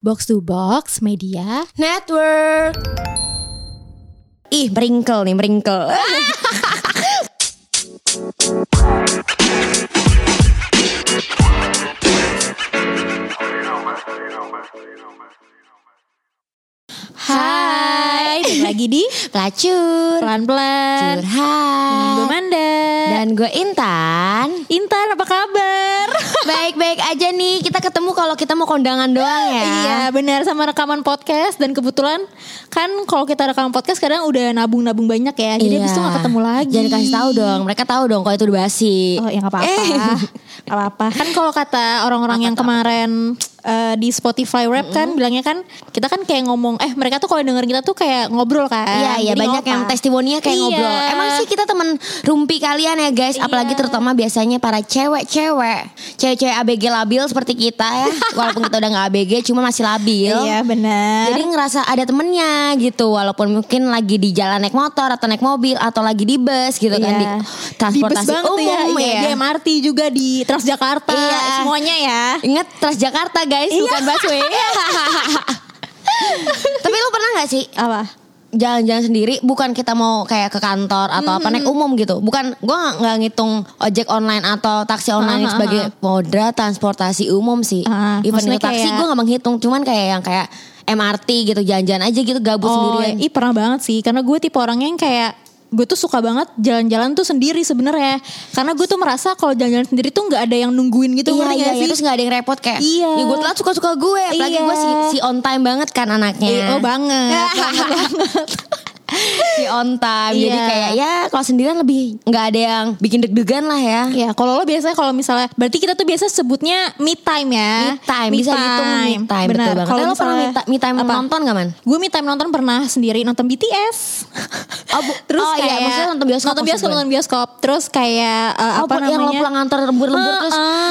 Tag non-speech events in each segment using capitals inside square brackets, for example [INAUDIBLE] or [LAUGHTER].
Box to Box Media Network. Ih, meringkel nih, meringkel. [LAUGHS] Hai, lagi di Pelacur. Pelan-pelan Curhat. Gue Manda Dan gue Intan. Intan apa kabar? [LAUGHS] Baik-baik aja nih. Kita ketemu kalau kita mau kondangan doang ya. Iya benar sama rekaman podcast Dan kebetulan kan kalau kita rekaman podcast kadang udah nabung-nabung banyak ya Jadi Iya. abis itu gak ketemu lagi Jangan kasih tahu dong. Mereka tahu dong kalau itu basi. Oh ya gak apa-apa [LAUGHS] Gak apa-apa Kan kalau kata orang-orang yang kemarin eh, di Spotify rap kan bilangnya kan kita kan kayak ngomong eh mereka tuh kalau denger kita tuh kayak ngobrol kan Iya, iya banyak nggak yang testimoninya kayak Iya. ngobrol. Emang sih kita temen rumpi kalian ya guys, apalagi terutama biasanya para cewek-cewek, cewek-cewek ABG labil seperti kita ya. [LAUGHS] Walaupun kita udah nggak ABG, cuma masih labil. Iya benar Jadi ngerasa ada temennya gitu Walaupun mungkin lagi di jalan naik motor Atau naik mobil Atau lagi di bus gitu kan Di Iya. transportasi Di bus banget umum tuh ya, iya, ya. Di MRT juga di Transjakarta Iya. Semuanya ya Ingat Transjakarta guys Iya. Bukan busway [LAUGHS] Tapi lu pernah gak sih Apa? Jalan-jalan sendiri Bukan kita mau kayak ke kantor Atau apa naik umum gitu. Bukan Gue gak, nggak ngitung ojek online Atau taksi online ah, sebagai ah. moda transportasi umum sih. Ah, Even maksudnya taksi kayak- gue gak menghitung Cuman kayak yang kayak MRT gitu Jalan-jalan aja gitu Gabut Oh, sendirian. ih pernah banget sih. Karena gue tipe orangnya yang kayak gue tuh suka banget jalan-jalan tuh sendiri sebenarnya. Karena gue tuh merasa kalau jalan-jalan sendiri tuh nggak ada yang nungguin gitu Iya iya nggak iya sih? terus gak ada yang repot kayak Iya. Ya gue telat suka-suka gue. Apalagi Iya. gue si, si on time banget kan anaknya. Eh, oh banget, [LAUGHS] banget [LAUGHS] Si on time Jadi Iya. kayak ya kalau sendirian lebih nggak ada yang bikin deg-degan lah ya Ya kalau lo biasanya kalau misalnya berarti kita tuh biasa sebutnya me time ya. Me time Bisa dihitung me time Benar. Betul banget Kalau Tapi lo pernah me, time apa? nonton gak man? Gue me time nonton pernah sendiri nonton BTS. [LAUGHS] Oh, bu- Terus oh, iya, kayak maksudnya nonton bioskop Nonton bioskop, nonton bioskop. Terus kayak uh, Oh, apa namanya? yang lo pulang kantor lembur-lembur Terus Heeh.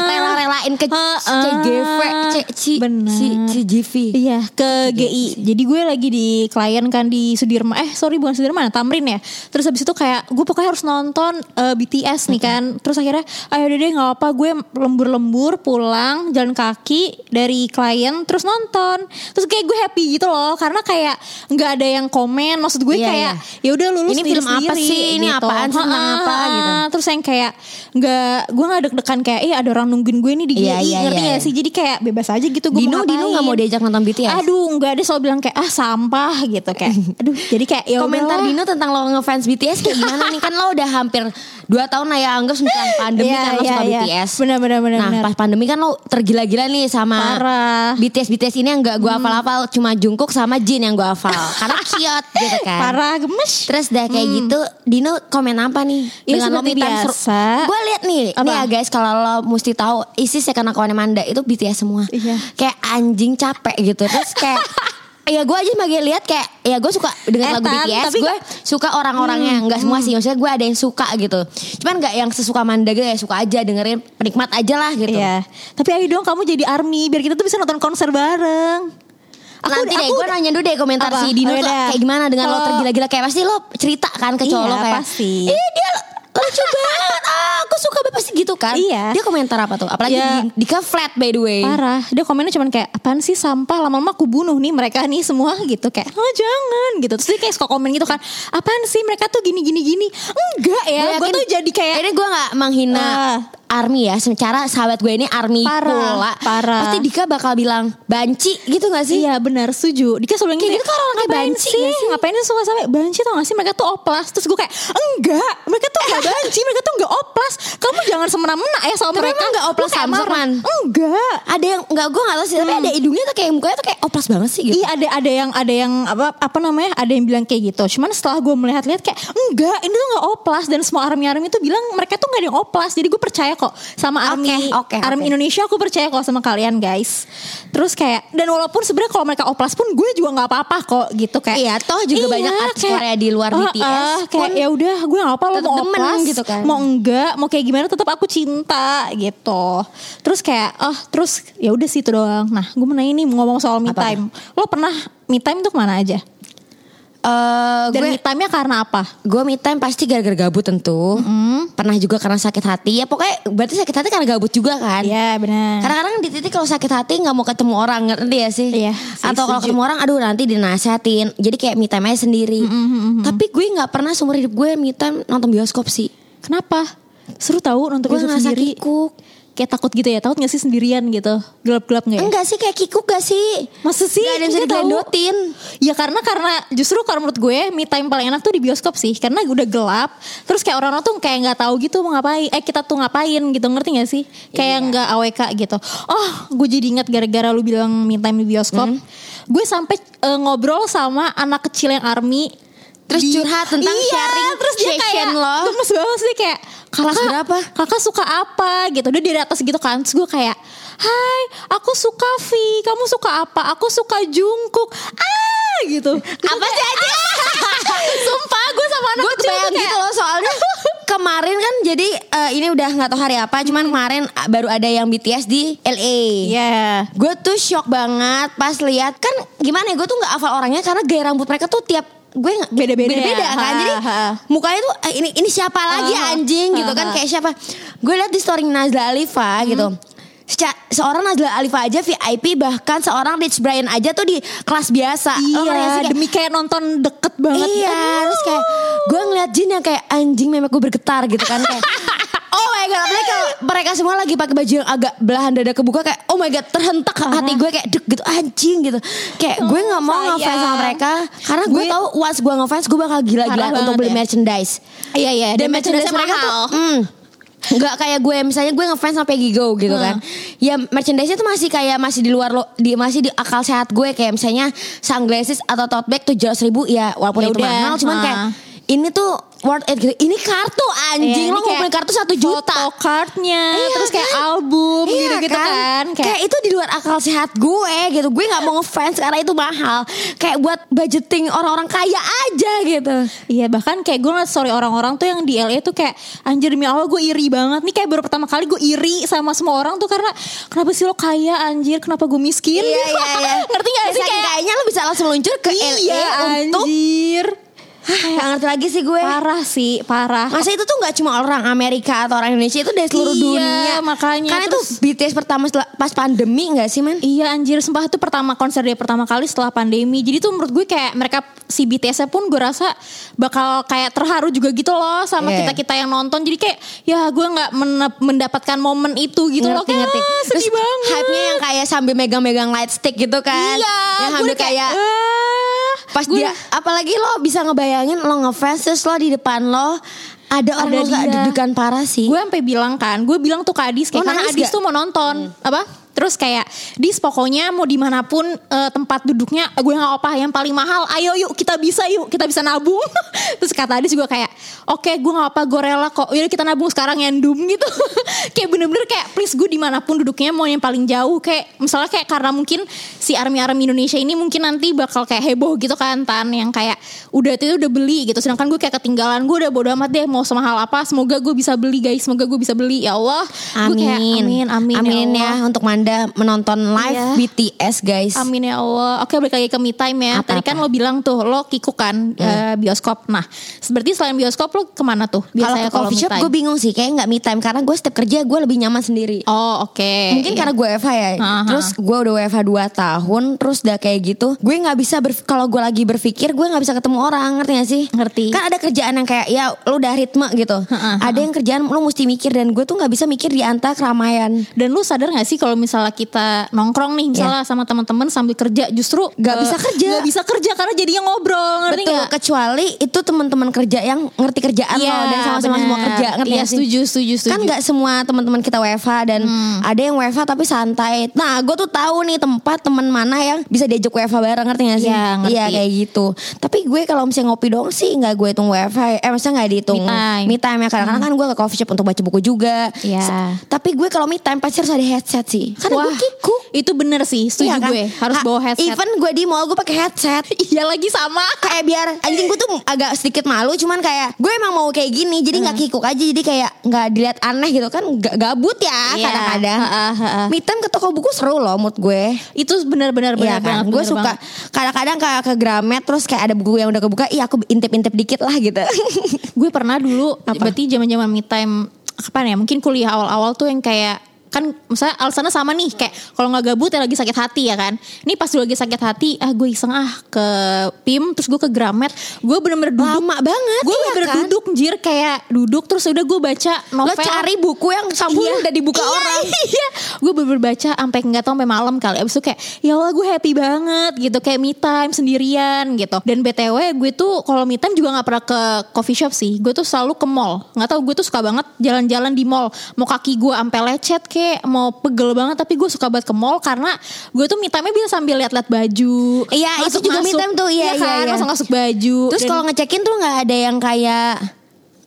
Rela-relain ke. CGV C, C, Bener. C, CGV Iya ke GI. Jadi gue lagi di klien kan di Sudirman. Eh sorry bukan Sudirman, Tamrin ya. Terus habis itu kayak gue pokoknya harus nonton eh, BTS nih kan. Terus akhirnya ayo udah deh nggak apa gue lembur-lembur pulang jalan kaki dari klien terus nonton. Terus kayak gue happy gitu loh karena kayak nggak ada yang komen. Maksud gue Iya, kayak iya. ya udah lulus Ini film apa sih? Ini apaan sih? Tentang apa gitu? Terus yang kayak nggak gue nggak deg-degan kayak eh ada orang nungguin gue nih di GI Iya, iya, ngerti iya, gak iya. sih? Jadi kayak bebas aja gitu gue Dino, Dino gak mau diajak nonton BTS? Aduh nggak ada selalu bilang kayak ah sampah gitu kayak [LAUGHS] aduh jadi kayak ya Komentar. Dino tentang lo ngefans BTS kayak gimana nih kan lo udah hampir 2 tahun lah ya anggap semenjak [LAUGHS] pandemi Iya, kan lo iya, suka iya. BTS. Benar, benar, benar, Nah benar. pas pandemi kan lo tergila-gila nih sama Parah. Hmm. BTS BTS ini yang gak gue hafal-hafal cuma Jungkook sama Jin yang gue hafal [LAUGHS] karena cute gitu kan. parah gemes Terus dah kayak gitu Dino komen apa nih Ya, Dengan lo biasa. Gue liat nih Apa? Nih ya guys Kalau lo mesti tahu ya karena kawannya Manda Itu BTS semua Iya. Kayak anjing capek gitu Terus kayak [LAUGHS] Ya gue aja sebagai lihat kayak ya gue suka dengan lagu BTS tapi- gue suka orang-orangnya nggak semua sih. Maksudnya gue ada yang suka gitu. Cuman nggak yang sesuka Manda gitu ya suka aja dengerin penikmat aja lah gitu. Iya. Tapi ayo dong kamu jadi army biar kita tuh bisa nonton konser bareng. Nanti deh gue nanya dulu deh komentar Apa? si Dino Oh, tuh kayak gimana dengan lo Kalau- tergila-gila? Kayak pasti lo cerita kan ke cowok Iya, lo kayak pasti. Ih dia lucu banget [LAUGHS] ah, Aku suka banget pasti gitu kan? Iya. Dia komentar apa tuh? Apalagi Ya. di, Dika flat by the way. Parah. Dia komennya cuman kayak Apaan sih sampah? Lama-lama aku bunuh nih mereka nih semua gitu. Kayak oh jangan gitu. Terus dia kayak suka komen gitu kan Apaan sih mereka tuh gini gini gini? Enggak ya. Gue tuh jadi kayak Ini gue gak menghina Ah. Army ya. Secara sahabat gue ini Army Parah, pula parah. Pasti Dika bakal bilang Banci gitu gak sih? Iya benar. Setuju. Dika selalu Kayak gitu kan orang kayak "Ngapain banci sih? sih?" Ngapain sih suka sampai Banci tau gak sih? Mereka tuh oplas. Terus gue kayak Enggak. Mereka tuh gak [LAUGHS] banci. Mereka tuh gak oplas. Kamu jangan semena-mena ya sama Tapi mereka emang nggak oplas kayak Samsung. Man? Enggak Ada yang Gak gue gak tau sih Tapi ada hidungnya tuh kayak Mukanya tuh kayak oplas banget sih gitu Iya ada ada yang ada yang apa apa namanya ada yang bilang kayak gitu. Cuman setelah gue melihat-lihat kayak enggak ini tuh nggak oplas dan semua army army itu bilang mereka tuh nggak ada yang oplas. Jadi gue percaya kok sama army Oke, oke, army oke. Indonesia aku percaya kok sama kalian guys. Terus kayak dan walaupun sebenarnya kalau mereka oplas pun gue juga nggak apa-apa kok gitu kayak. Iya, toh juga banyak artis Korea di luar ah, BTS ah, kayak ya udah gue nggak apa lo mau oplas gitu kan. mau enggak mau kayak gimana tetap aku cinta gitu. Terus kayak oh terus ya udah sih itu doang. Nah gue mau nanya nih ngomong soal me Apa? time. Lo pernah me time tuh ke mana aja? Eh, Dan gue me time-nya karena apa? gue me time pasti gara-gara gabut tentu. Pernah juga karena sakit hati. Ya pokoknya berarti sakit hati karena gabut juga kan. Iya benar. Kadang-kadang di titik kalau sakit hati nggak mau ketemu orang ngerti ya sih? Iya, sih, Atau kalau ketemu orang, aduh nanti dinasehatin. Jadi kayak me time aja sendiri. Tapi gue nggak pernah seumur hidup gue me time nonton bioskop sih. Kenapa? Seru tahu nonton Gue sendiri. kikuk. Kayak takut gitu ya? Takut gak sih sendirian gitu? Gelap-gelap gak ya? Enggak sih kayak kikuk gak sih? Masa sih? Gak ada yang bisa digelendotin. Ya karena karena justru kalau menurut gue me time paling enak tuh di bioskop sih karena udah gelap terus kayak orang-orang tuh kayak nggak tahu gitu mau ngapain eh kita tuh ngapain gitu ngerti gak sih kayak Iya. nggak AWK gitu oh gue jadi ingat gara-gara lu bilang me time di bioskop Hmm. gue sampai eh, ngobrol sama anak kecil yang army Terus curhat tentang iya, sharing terus dia kayak lo. gemes banget sih kayak Kelas kakak berapa? kakak suka apa gitu dia di atas gitu kan terus gue kayak hai aku suka V kamu suka apa aku suka Jungkook ah gitu Apa sih aja? [LAUGHS] sumpah gue sama anak gue kebayang kayak gitu loh soalnya [LAUGHS] kemarin kan jadi eh, ini udah nggak tahu hari apa cuman kemarin ah, baru ada yang BTS di LA. Iya. Gue tuh shock banget pas lihat kan gimana ya gue tuh nggak hafal orangnya karena gaya rambut mereka tuh tiap gue nggak Beda-beda ya? beda kan Ha, jadi ha. mukanya tuh eh, ini ini siapa lagi Ha, ha. anjing gitu Ha, kan ha. kayak siapa gue lihat di story Nazla Alifa gitu Seca- seorang Nazla Alifa aja VIP bahkan seorang Rich Brian aja tuh di kelas biasa? Iya, Kayak- demi kayak nonton deket banget. Iya, Aduh. terus kayak gue ngeliat Jin yang kayak anjing memek gue bergetar gitu kan kayak [LAUGHS] Oh my god, kalau mereka semua lagi pakai baju yang agak belahan dada kebuka kayak oh my god terhentak hati gue kayak deg gitu anjing gitu. Kayak gue nggak mau ngefans sama mereka karena gue Gue- tahu once gue ngefans gue bakal gila-gila untuk beli ya. merchandise. Iya iya. Dan merchandise mereka tuh mm, Nggak kayak gue misalnya gue ngefans sama Peggy Go gitu kan. Ya merchandise-nya tuh masih kayak masih di luar lo, di masih di akal sehat gue kayak misalnya sunglasses atau tote bag tujuh ribu ya walaupun Ya itu mahal cuman ah. kayak ini tuh worth it gitu. Ini kartu anjing lo ngumpulin kartu satu juta. Foto cardnya, Iya terus kayak kan? album Iya gitu-gitu kan. Kayak, itu di luar akal sehat gue gitu. Gue nggak mau ngefans karena itu mahal. Kayak buat budgeting orang-orang kaya aja gitu. Iya bahkan kayak gue ngeliat story orang-orang tuh yang di LA tuh kayak anjir demi Allah gue iri banget nih kayak baru pertama kali gue iri sama semua orang tuh karena kenapa sih lo kaya anjir kenapa gue miskin Iya gitu. iya iya. [LAUGHS] ngerti gak sih kayak kayaknya lo bisa langsung meluncur ke iya LA untuk Gak ngerti lagi sih gue. parah sih parah Masa itu tuh gak cuma orang Amerika atau orang Indonesia itu dari seluruh Iya, dunia. makanya. Karena Terus- itu BTS pertama setelah pas pandemi gak sih man? Iya anjir sumpah itu pertama konser dia pertama kali setelah pandemi Jadi tuh menurut gue kayak mereka si BTS pun gue rasa bakal kayak terharu juga gitu loh sama Iya. kita-kita yang nonton Jadi kayak ya gue gak men- mendapatkan momen itu gitu loh ngerti Kayak, ngerti. ah, sedih banget hype-nya yang kayak sambil megang-megang light stick gitu kan. Iya Yang sambil udah kayak ah, pas gue- dia apalagi lo bisa ngebayangin lo ngefans terus lo di depan lo ada orang Ada gak deg-degan parah sih. Gue sampai bilang kan, gue bilang tuh ke Adis kayak Lo karena Adis gak? tuh mau nonton apa? Terus kayak Dis pokoknya mau di mana pun eh, tempat duduknya gue nggak apa yang paling mahal. Ayo yuk kita bisa yuk kita bisa nabung. [LAUGHS] Terus kata Adis juga kayak oke gue nggak apa gue rela kok. Yaudah kita nabung sekarang yang dum [LAUGHS] gitu. kayak bener-bener kayak please gue di mana pun duduknya mau yang paling jauh kayak misalnya kayak karena mungkin si army army Indonesia ini mungkin nanti bakal kayak heboh gitu kan tan yang kayak udah itu udah beli gitu. Sedangkan gue kayak ketinggalan gue udah bodo amat deh mau semahal apa. Semoga gue bisa beli guys. Semoga gue bisa beli ya Allah. Gue kayak, Amin. amin amin, ya, Allah. untuk Manda menonton live Iya. BTS guys. Amin ya Allah. Oke balik lagi ke me time ya. Apa-apa. Tadi kan lo bilang tuh lo kikuk kan eh, bioskop. Nah, berarti selain bioskop lo ke mana tuh? Kalau Biasanya ke coffee shop gue bingung sih kayak nggak me time karena gue setiap kerja gue lebih nyaman sendiri. Oh oke. Mungkin Iya. karena gue WFH ya. Aha. Terus gue udah WFH 2 tahun, terus udah kayak gitu. Gue nggak bisa kalau gue lagi berpikir gue nggak bisa ketemu orang, ngerti gak sih? Ngerti. Kan ada kerjaan yang kayak ya lu udah ritme gitu. Ha-ha, Ada yang kerjaan lu mesti mikir dan gue tuh nggak bisa mikir di antara keramaian. Dan lu sadar gak sih kalau misalnya kita nongkrong nih misalnya sama teman-teman sambil kerja justru Iya. Nggak eh, bisa kerja. Nggak bisa kerja karena jadinya ngobrol, ngerti Betul, nggak? kecuali itu teman-teman kerja yang ngerti kerjaan lo dan sama-sama semua kerja, ngerti Iya, gak sih? setuju, setuju, setuju. Kan nggak semua teman-teman kita WFH dan ada yang WFH tapi santai. Nah, gue tuh tahu nih tempat teman mana yang bisa diajak WFH bareng, ngerti gak sih? Iya, ngerti. Iya kayak gitu. Tapi gue kalau misalnya ngopi dong sih nggak gue hitung WFH. Eh maksudnya nggak dihitung Me time. me time ya. Kadang-kadang kan gue ke coffee shop untuk baca buku juga. Iya. S- Tapi gue kalau me time pasti harus ada headset sih. Karena gue kikuk. Itu bener sih, setuju Iya kan? gue. Harus Ha- bawa headset. Even gue di mall gue pakai headset. [LAUGHS] iya lagi sama. kayak biar anjing gue tuh agak sedikit malu cuman kayak gue emang mau kayak gini jadi nggak kikuk aja jadi kayak nggak dilihat aneh gitu kan Ga- gabut ya Iya, kadang-kadang ha-ha. me time ke toko buku seru loh mood gue Itu benar-benar Iya benar banget. kan, gue benar suka banget. kadang-kadang ke, ke Gramet terus kayak ada buku yang udah kebuka, iya aku intip-intip dikit lah gitu. gue pernah dulu Apa? berarti zaman-zaman me time kapan ya mungkin kuliah awal-awal tuh yang kayak kan misalnya alasannya sama nih kayak kalau nggak gabut ya lagi sakit hati ya kan ini pas lagi sakit hati ah gue iseng ah ke pim terus gue ke gramet gue bener-bener duduk Lama banget, gue iya bener-bener kan? duduk jir kayak duduk terus udah gue baca Lo novel cari buku yang sampul Iya. udah dibuka Iya, orang. Iya, gue bener baca sampai nggak tahu sampai malam kali. Abis itu kayak ya Allah gue happy banget gitu kayak me time sendirian gitu. Dan btw gue tuh kalau me time juga nggak pernah ke coffee shop sih. Gue tuh selalu ke mall. Nggak tahu gue tuh suka banget jalan-jalan di mall. Mau kaki gue sampai lecet kayak mau pegel banget tapi gue suka banget ke mall karena gue tuh time bisa sambil lihat-lihat baju. Iya, itu juga me time tuh. Iya, kan? iya, iya. Masuk-masuk baju. Terus kalau ngecekin tuh nggak ada yang kayak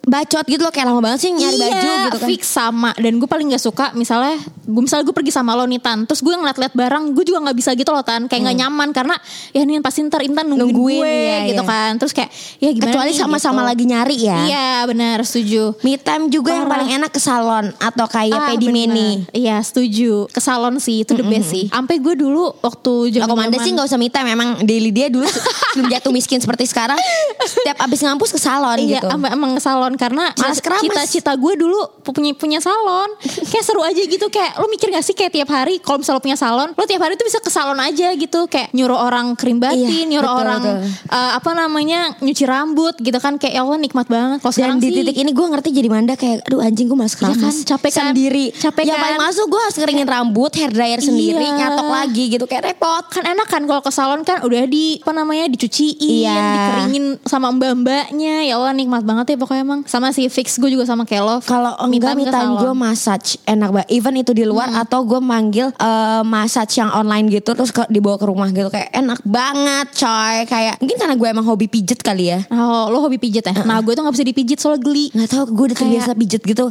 bacot gitu loh kayak lama banget sih nyari iya, baju gitu kan. fix sama dan gue paling gak suka misalnya gue misalnya gue pergi sama lo nih tan terus gue ngeliat-liat barang gue juga nggak bisa gitu loh tan kayak nggak nyaman karena ya nih pasti ntar Intan nungguin, Hmm. Nungguin, gue iya, gitu iya. kan terus kayak ya gimana Kecuali sama-sama gitu. lagi nyari ya. iya benar setuju Me time juga yang Parah. paling enak ke salon atau kayak Ah, pedi mini. Iya setuju Ke salon sih Itu the best sih Sampai gue dulu Waktu zaman Rekomendasi nggak usah me time Emang daily dia dulu [LAUGHS] sebelum jatuh miskin seperti sekarang Setiap abis ngampus ke salon Iya, gitu emang ke salon karena Malas keramas. cita-cita gue dulu punya punya salon. kayak seru aja gitu kayak lo mikir gak sih kayak tiap hari kalau misalnya lo punya salon, lo tiap hari tuh bisa ke salon aja gitu kayak nyuruh orang krim batin, Iya, nyuruh betul, orang betul. eh, apa namanya nyuci rambut gitu kan kayak ya Allah nikmat banget. Kalau sekarang Dan di sih titik ini gue ngerti jadi Manda kayak Aduh anjing gue malas Iya keramas kan, capek kan? Sendiri Capek Yang kan? paling masuk gue harus ngeringin rambut Hair dryer sendiri Iya. Nyatok lagi gitu Kayak repot kan enak kan kalau ke salon kan udah di apa namanya dicuciin, Iya. dikeringin sama mbak-mbaknya. Ya Allah nikmat banget ya pokoknya emang. Sama si fix gue juga sama kayak lo. Kalau enggak. Hmm. gue massage enak banget. Even itu di luar atau gue manggil eh, massage yang online gitu terus ke, dibawa ke rumah gitu kayak enak banget coy. Kayak mungkin karena gue emang hobi pijet kali ya. Oh, lo hobi pijet ya? Nah, gue tuh gak bisa dipijit soalnya geli. Nggak tahu gue udah terbiasa pijet gitu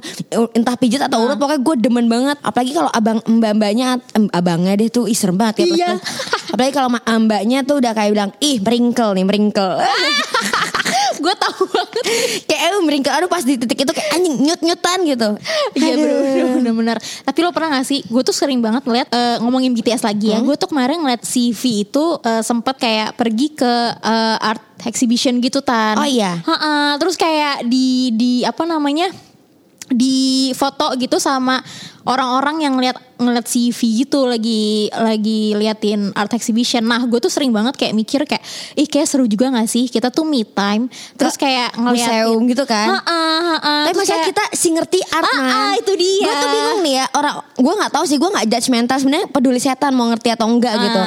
entah pijet atau urut pokoknya gue demen banget apalagi kalau abang mbak mbaknya abangnya deh tuh ih serem banget ya Iya. apalagi kalau mbaknya tuh udah kayak bilang ih meringkel nih meringkel [LAUGHS] gue tahu banget. kayak eh meringkel aduh pas di titik itu kayak anjing nyut nyutan gitu Iya bener-bener. Tapi lo pernah gak sih? Gue tuh sering banget ngeliat eh, ngomongin BTS lagi ya. Gue tuh kemarin ngeliat CV itu eh, sempet kayak pergi ke eh, art exhibition gitu tan. Oh, iya? Ha-ha. Terus kayak di di apa namanya? di foto gitu sama orang-orang yang ngeliat ngeliat CV gitu lagi lagi liatin art exhibition. Nah, gue tuh sering banget kayak mikir kayak, ih kayak seru juga gak sih kita tuh me time, terus kayak ngeliatin museum gitu kan? Ha-ha. Tapi kayak- kita si ngerti art man. ah, itu dia. Gue tuh bingung nih ya orang gue nggak tahu sih gue nggak judgmental sebenarnya peduli setan mau ngerti atau enggak Ah. gitu.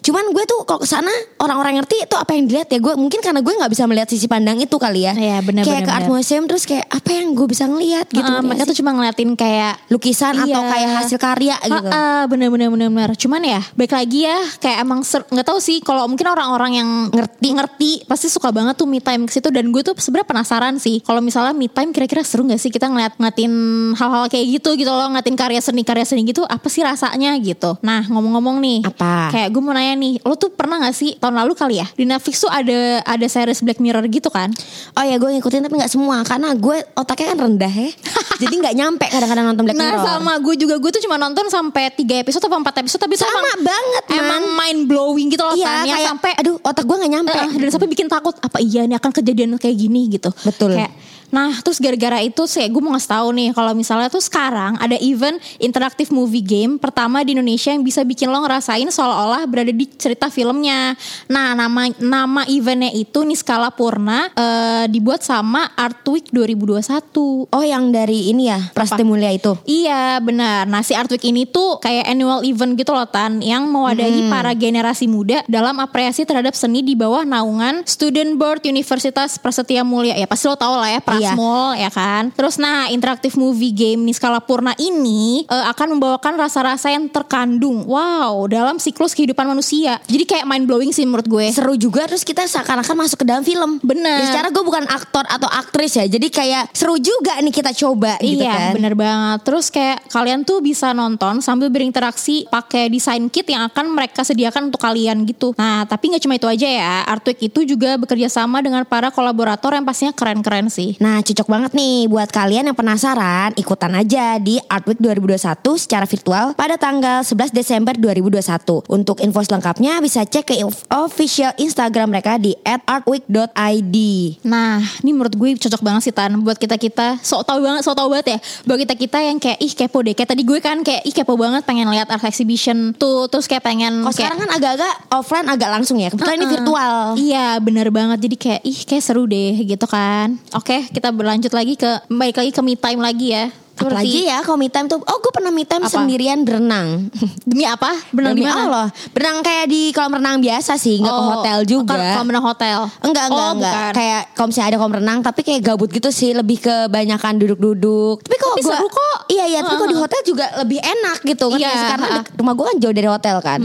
Cuman gue tuh kalau ke sana orang-orang ngerti itu apa yang dilihat ya gue mungkin karena gue nggak bisa melihat sisi pandang itu kali ya. Iya, benar, Kayak benar, ke art museum terus kayak apa yang gue bisa ngelihat gitu. Heeh, mereka tuh cuma ngeliatin kayak lukisan atau Iya. kayak hasil karya gitu. Heeh, bener bener bener bener. Cuman ya, baik lagi ya, kayak emang nggak tahu sih kalau mungkin orang-orang yang ngerti ngerti pasti suka banget tuh me time ke situ dan gue tuh sebenarnya penasaran sih. Kalau misalnya me time kira-kira seru nggak sih kita ngeliat ngatin hal-hal kayak gitu gitu loh, ngatin karya seni karya seni gitu, apa sih rasanya gitu. Nah ngomong-ngomong nih, Apa? Kayak gue mau nanya nih, lo tuh pernah nggak sih tahun lalu kali ya di Netflix tuh ada ada series Black Mirror gitu kan? Oh ya gue ngikutin tapi nggak semua karena gue otaknya kan rendah ya. [LAUGHS] Jadi nggak nyampe kadang-kadang nonton Black nah Mirror. sama gue juga gue tuh cuma nonton sampai 3 episode atau 4 episode tapi Sama emang, banget, Man. emang mind blowing gitu loh Iya ya, kayak sampai aduh otak gue nggak nyampe. Eh, dan sampai bikin takut apa iya nih akan kejadian kayak gini gitu. Betul. Kayak Nah terus gara-gara itu sih gue mau ngasih tahu nih kalau misalnya tuh sekarang ada event interaktif movie game pertama di Indonesia yang bisa bikin lo ngerasain seolah-olah berada di cerita filmnya. Nah nama nama eventnya itu Niskala Purna eh, dibuat sama Art Week 2021. Oh yang dari ini ya Prasti Mulia itu. Iya benar. Nah si Art Week ini tuh kayak annual event gitu loh Tan yang mewadahi para generasi muda dalam apresiasi terhadap seni di bawah naungan Student Board Universitas Prasetya Mulia. Ya pasti lo tau lah ya Prasmul ya kan. Terus nah interaktif movie game Niskala Purna ini eh, akan membawakan rasa-rasa yang terkandung wow dalam siklus kehidupan manusia. Jadi kayak mind blowing sih menurut gue. Seru juga terus kita seakan-akan masuk ke dalam film. Bener. Ya, secara gue bukan aktor atau aktris ya. Jadi kayak seru juga nih kita coba gitu iya, kan. bener banget. Terus kayak kalian tuh bisa nonton sambil berinteraksi pakai desain kit yang akan mereka sediakan untuk kalian gitu. Nah, tapi nggak cuma itu aja ya. Artwork itu juga bekerja sama dengan para kolaborator yang pastinya keren-keren sih. Nah cocok banget nih buat kalian yang penasaran ikutan aja di Art Week 2021 secara virtual pada tanggal 11 Desember 2021. Untuk info selengkapnya bisa cek ke official Instagram mereka di @artweek.id. Nah, ini menurut gue cocok banget sih Tan buat kita-kita sok tahu banget, sok tahu banget ya. Buat kita-kita yang kayak ih kepo deh. Kayak tadi gue kan kayak ih kepo banget pengen lihat art exhibition tuh terus kayak pengen Kalau kayak, sekarang kan agak-agak offline agak langsung ya. Kebetulan ini Uh-uh. virtual. Iya bener banget Jadi kayak ih kayak seru deh gitu kan Oke kita berlanjut lagi ke Baik lagi ke me time lagi ya Apalagi ya kalau me time tuh Oh gue pernah me time Apa? sendirian berenang [LAUGHS] Demi apa? Berenang di Demi mana? Allah Berenang kayak di kolam renang biasa sih Nggak ke Oh, hotel juga kalau berenang hotel Enggak, enggak, Oh, enggak. bukan. Kayak kalau misalnya ada kolam renang tapi kayak gabut gitu sih, lebih kebanyakan duduk-duduk. Tapi kalau seru kok. Iya, iya, tapi kalau di hotel juga lebih enak gitu kan. Iya, karena dek- rumah gua kan jauh dari hotel kan.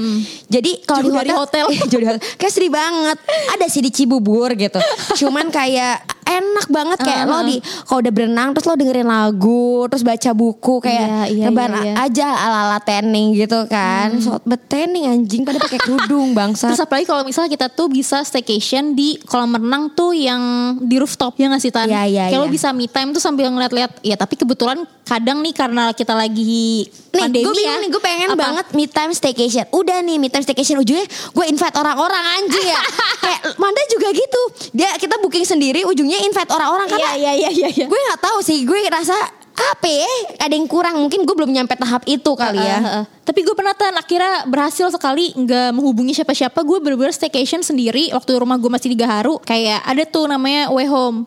Jadi kalau di dari hotel, hotel. [LAUGHS] jauh dari hotel. Kayak sedih banget. Ada sih di Cibubur gitu. [LAUGHS] Cuman kayak enak banget kayak lo di kalau udah berenang terus lo dengerin lagu, terus baca buku kayak Iya, iya, iya, iya. aja ala-ala tanning gitu kan. So, tanning anjing pada pakai kerudung [LAUGHS] bangsa. Terus apalagi kalau misalnya kita tuh bisa staycation di kolam renang tuh yang di rooftop ya nggak sih Tan? Iya, iya, Kayak lo iya. bisa me time tuh sambil ngeliat-liat. Ya tapi kebetulan kadang nih karena kita lagi Nih, pandemi gue ya. bingung nih, gue pengen Apa? banget me time staycation. Udah nih me time staycation ujungnya gue invite orang-orang anjing ya. [LAUGHS] Kayak Manda juga gitu. Dia kita booking sendiri, ujungnya invite orang-orang karena Iya iya iya iya. iya. gue nggak tahu sih. Gue rasa apa ya? Ada yang kurang. Mungkin gue belum nyampe tahap itu kali ya. Heeh, heeh. Tapi gue pernah tan akhirnya berhasil sekali nggak menghubungi siapa-siapa. Gue bener-bener staycation sendiri waktu rumah gue masih di Gaharu. Kayak ada tuh namanya Way Home.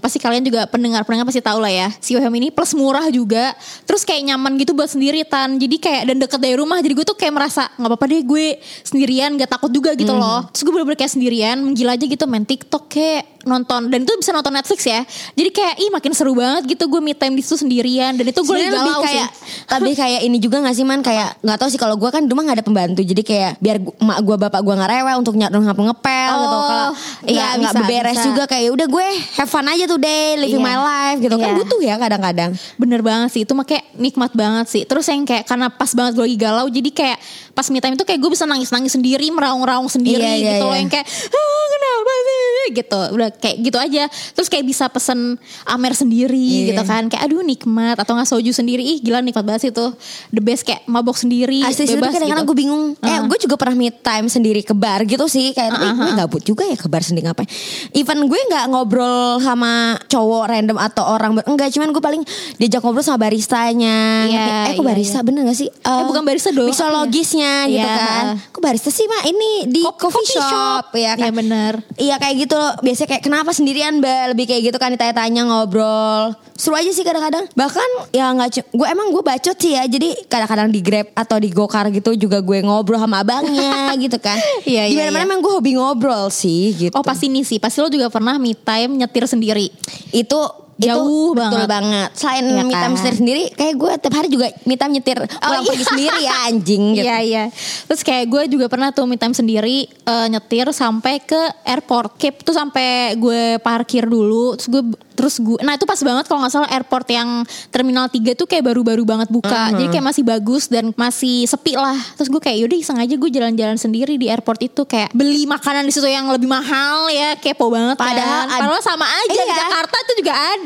Pasti kalian juga pendengar-pendengar pasti tahu lah ya. Si Way Home ini plus murah juga. Terus kayak nyaman gitu buat sendiri tan. Jadi kayak dan deket dari rumah. Jadi gue tuh kayak merasa nggak apa-apa deh gue sendirian gak takut juga gitu loh. Terus gue bener-bener kayak sendirian menggila aja gitu main TikTok kayak nonton dan itu bisa nonton Netflix ya. Jadi kayak ih makin seru banget gitu gue me time di situ sendirian dan itu gue lebih galau kayak sih. [LAUGHS] lebih kayak ini juga gak sih man kayak nggak tahu sih kalau gue kan rumah nggak ada pembantu jadi kayak biar emak gue bapak gue nggak rewel untuk nyadon ngapel ngepel gitu Oh, kalau iya, nggak beberes bisa. juga kayak udah gue have fun aja tuh day living Iya. my life gitu kan Iya. butuh ya kadang-kadang Bener banget sih itu makanya nikmat banget sih Terus yang kayak karena pas banget gue lagi galau Jadi kayak pas me time itu kayak gue bisa nangis-nangis sendiri Meraung-raung sendiri Iya, iya, gitu loh iya. Yang kayak ah, kenapa sih gitu Udah kayak gitu aja. Terus kayak bisa pesen Amer sendiri Iya. gitu kan. Kayak aduh nikmat. Atau nggak soju sendiri. Ih gila nikmat banget sih itu The best kayak mabok sendiri Asli Bebas kadang-kadang gitu. gue bingung. Eh gue juga pernah me time sendiri ke bar gitu sih. Kayak tapi gue gabut juga ya ke bar sendiri ngapain? Even gue gak ngobrol sama cowok random atau orang ber- Enggak cuman gue paling diajak ngobrol sama baristanya. Iya, Eh kok iya, barista? bener gak sih? Eh, bukan barista dong. Mixologisnya gitu Iya. kan. Kok barista sih mak? Ini di Ko- coffee, shop, ya kan? Iya bener. Iya kayak gitu loh. Biasanya kayak kenapa sendirian mbak? Lebih kayak gitu kan ditanya-tanya ngobrol. Seru aja sih kadang-kadang. Bahkan ya nggak Gue emang gue bacot sih ya. Jadi kadang-kadang di Grab atau di Gokar gitu Juga gue ngobrol sama abangnya [LAUGHS] gitu kan. Iya, iya, mana-mana iya. emang gue hobi ngobrol sih gitu. Oh pasti nih sih. Pasti lo juga pernah me time nyetir sendiri? Itu Jauh itu betul banget. banget. Selain Iya me time kan? sendiri, sendiri kayak gue tiap hari juga me time nyetir pulang iya. pergi sendiri ya anjing [LAUGHS] gitu. Iya iya. Terus kayak gue juga pernah tuh me time sendiri eh, nyetir sampai ke airport. Cape tuh sampai gue parkir dulu. Terus gue terus gue nah itu pas banget kalau nggak salah airport yang terminal 3 tuh kayak baru-baru banget buka. Uh-huh. Jadi kayak masih bagus dan masih sepi lah. Terus gue kayak yaudah iseng aja gue jalan-jalan sendiri di airport itu kayak beli makanan di situ yang lebih mahal ya kepo banget Padahal kan. ad- Padahal sama aja di Iya. Jakarta itu juga ada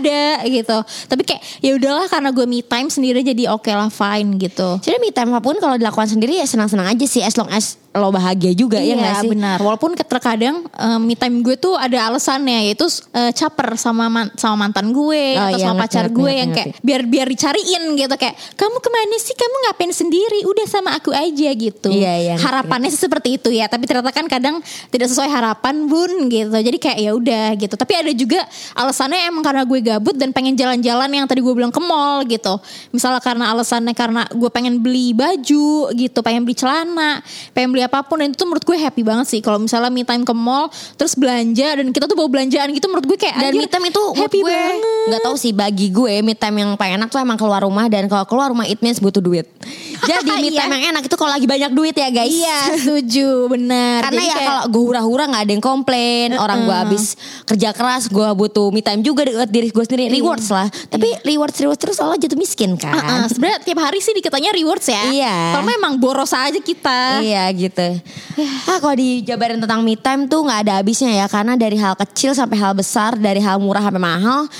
gitu. Tapi kayak ya udahlah karena gue me time sendiri jadi oke lah fine gitu. Jadi me time apa pun kalau dilakukan sendiri ya senang-senang aja sih as long as lo bahagia juga ya Iya nggak sih? benar. Walaupun terkadang um, me time gue tuh ada alasannya yaitu uh, caper sama man- sama mantan gue Oh, atau iya, sama ngerti, pacar ngerti, gue ngerti, yang ngerti. kayak biar biar dicariin gitu kayak kamu ke mana sih kamu ngapain sendiri udah sama aku aja gitu. Iya, iya. Harapannya sih seperti itu ya tapi ternyata kan kadang tidak sesuai harapan bun gitu. Jadi kayak ya udah gitu. Tapi ada juga alasannya emang karena gue gabut dan pengen jalan-jalan yang tadi gue bilang ke mall gitu. Misalnya karena alasannya karena gue pengen beli baju gitu, pengen beli celana, pengen beli apa pun dan itu menurut gue happy banget sih kalau misalnya me time ke mall terus belanja dan kita tuh bawa belanjaan gitu menurut gue kayak Dan me time itu happy gue banget. nggak tahu sih bagi gue me time yang paling enak tuh emang keluar rumah dan kalau keluar rumah it means butuh duit. [LAUGHS] Jadi me Iya. time yang enak itu kalau lagi banyak duit ya guys. Iya, setuju, benar. Karena Jadi ya kayak- kalau gue hura-hura nggak ada yang komplain, orang gue habis kerja keras, gue butuh me time juga buat diri gue sendiri, rewards lah. Tapi rewards rewards terus soalnya jatuh miskin kan. Uh-uh, sebenarnya tiap hari sih dikatanya rewards ya. Iya. Kalau memang boros aja kita. Iya gitu. Ah kalau dijabarin tentang me time tuh nggak ada habisnya ya karena dari hal kecil sampai hal besar, dari hal murah sampai mahal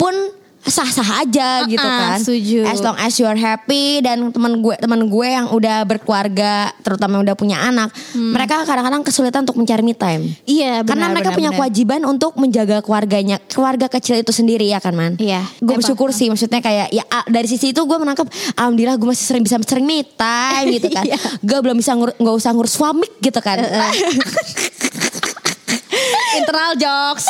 pun sah-sah aja gitu Uh-uh, kan. setuju. As long as you are happy dan teman gue teman gue yang udah berkeluarga, terutama yang udah punya anak, mereka kadang-kadang kesulitan untuk mencari me time. Iya, Karena benar, mereka benar, punya benar. kewajiban untuk menjaga keluarganya, keluarga kecil itu sendiri ya kan man. Iya, Gue bersyukur sih, maksudnya kayak ya ah, dari sisi itu gue menangkap, alhamdulillah gue masih sering bisa sering me time gitu kan. [LAUGHS] Iya. gue belum bisa nggak usah ngurus suami gitu kan. [LAUGHS] internal jokes.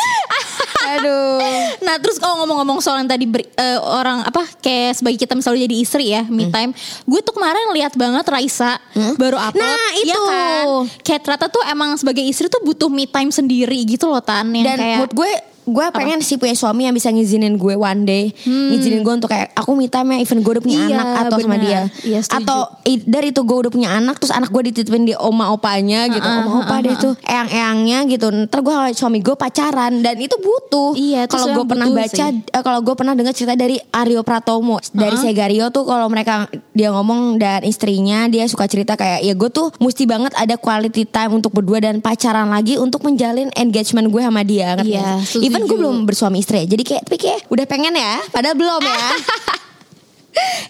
Aduh. Nah terus kalau ngomong-ngomong soal yang tadi ber- eh, orang apa kayak sebagai kita misalnya jadi istri ya me Hmm. time, gue tuh kemarin lihat banget Raisa baru upload, Nah, Iya itu. kan? Kayak ternyata tuh emang sebagai istri tuh butuh me time sendiri gitu loh tan yang Dan kayak menurut gue gue pengen sih punya suami yang bisa ngizinin gue one day. Ngizinin gue untuk kayak aku me time ya even gue udah punya Hmm. Iya, anak atau sama benar. dia. Iya, setuju. atau dari itu gue udah punya anak terus anak gue dititipin di oma opanya gitu. Uh-uh, oma opa deh tuh eyang eyangnya gitu. Ntar gue sama suami gue pacaran dan itu butuh. Iya, itu kalau gue pernah baca eh, kalau gue pernah dengar cerita dari Aryo Pratomo dari Segario tuh kalau mereka dia ngomong dan istrinya dia suka cerita kayak ya gue tuh mesti banget ada quality time untuk berdua dan pacaran lagi untuk menjalin engagement gue sama dia. Ngerti Iya? Even gue belum bersuami istri ya. jadi kayak tapi kayak udah pengen ya padahal belum ya [LAUGHS]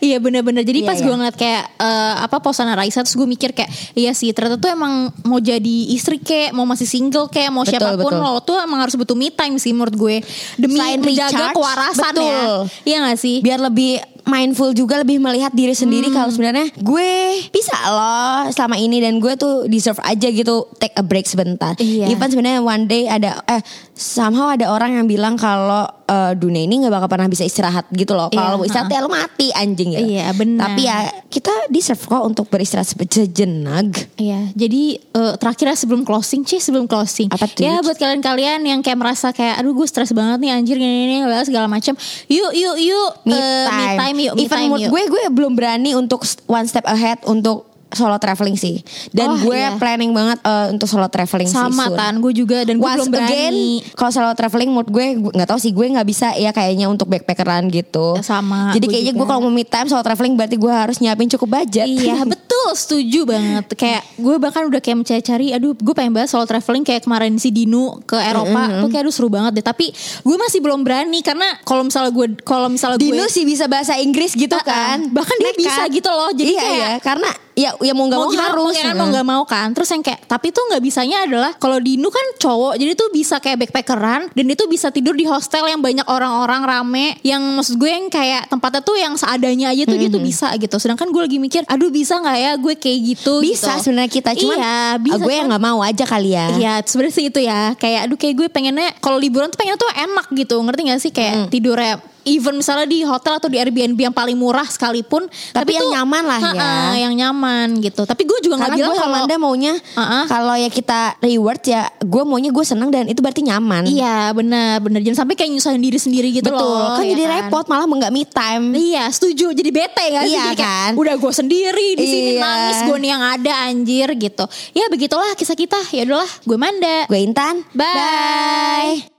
Iya bener-bener Jadi Iya, pas iya. gue ngeliat kayak eh, Apa posannya Raisa Terus gue mikir kayak Iya sih ternyata tuh emang Mau jadi istri kayak Mau masih single kayak Mau Betul, siapa pun betul. lo tuh emang harus butuh me time sih menurut gue Demi Selain menjaga recharge, kewarasan betul. ya Iya gak sih biar lebih mindful juga lebih melihat diri sendiri Hmm. kalau sebenarnya gue bisa loh selama ini dan gue tuh deserve aja gitu take a break sebentar. Iya. Even sebenarnya one day ada eh somehow ada orang yang bilang kalau eh, dunia ini nggak bakal pernah bisa istirahat gitu loh. Kalau mau istirahat ya lo mati anjing gitu. Iya, benar. Tapi ya kita deserve kok untuk beristirahat se- sejenak. Iya, jadi eh, terakhir ya sebelum closing, sih sebelum closing. Apa tuh? Ya buat kalian-kalian yang kayak merasa kayak, aduh gue stres banget nih anjir gini gini segala macam. Yuk, yuk, yuk, me eh, time. me time yuk, me Even time mood yuk. gue gue belum berani untuk one step ahead untuk solo traveling sih. Dan Oh, gue iya. planning banget eh, untuk solo traveling sih. Sama tan, gue juga dan gue Once belum berani. again, kalau solo traveling mood gue gue nggak tahu sih gue nggak bisa ya kayaknya untuk backpackeran gitu. Sama, Jadi gue kayaknya juga. gue kalau mau me time solo traveling berarti gue harus nyiapin cukup budget. Iya [LAUGHS] betul setuju banget Kayak gue bahkan udah kayak mencari-cari Aduh gue pengen banget solo traveling Kayak kemarin si Dinu ke Eropa Tuh kayak aduh seru banget deh Tapi gue masih belum berani Karena kalau misalnya gue Kalau misalnya gue Dino sih bisa bahasa Inggris gitu Uh-uh. kan. Bahkan dia Nekat. bisa gitu loh. Jadi iya, kayak- iya. karena ya ya mau nggak mau, gimana, harus. ya kan mau nggak mau kan? Terus yang kayak tapi tuh nggak bisanya adalah kalau Dinu kan cowok jadi tuh bisa kayak backpackeran dan itu bisa tidur di hostel yang banyak orang-orang rame yang maksud gue yang kayak tempatnya tuh yang seadanya aja tuh dia tuh bisa gitu. Sedangkan gue lagi mikir aduh bisa nggak ya gue kayak gitu? Bisa gitu. sebenarnya kita cuman iya, bisa, gue yang nggak mau aja kali ya. Iya sebenarnya sih itu ya. Kayak aduh kayak gue pengennya Kalau liburan tuh pengennya tuh enak gitu. Ngerti gak sih? Kayak Hmm. tidurnya Even misalnya di hotel atau di Airbnb yang paling murah sekalipun Tapi yang tuh- nyaman lah ya. Yang nyaman gitu Tapi gue juga Karena gak bilang kalau Anda maunya Uh-uh. kalau ya kita reward ya gue maunya gue seneng dan itu berarti nyaman. Iya benar benar Jangan sampai kayak nyusahin diri sendiri gitu Betul. loh kan ya jadi repot malah nggak me time. Iya setuju Jadi bete sih Iya, Jadi kayak, kan? Udah gue sendiri di sini Iya. nangis Gue nih yang ada anjir gitu Ya begitulah kisah kita Ya udahlah gue Manda Gue Intan. Bye.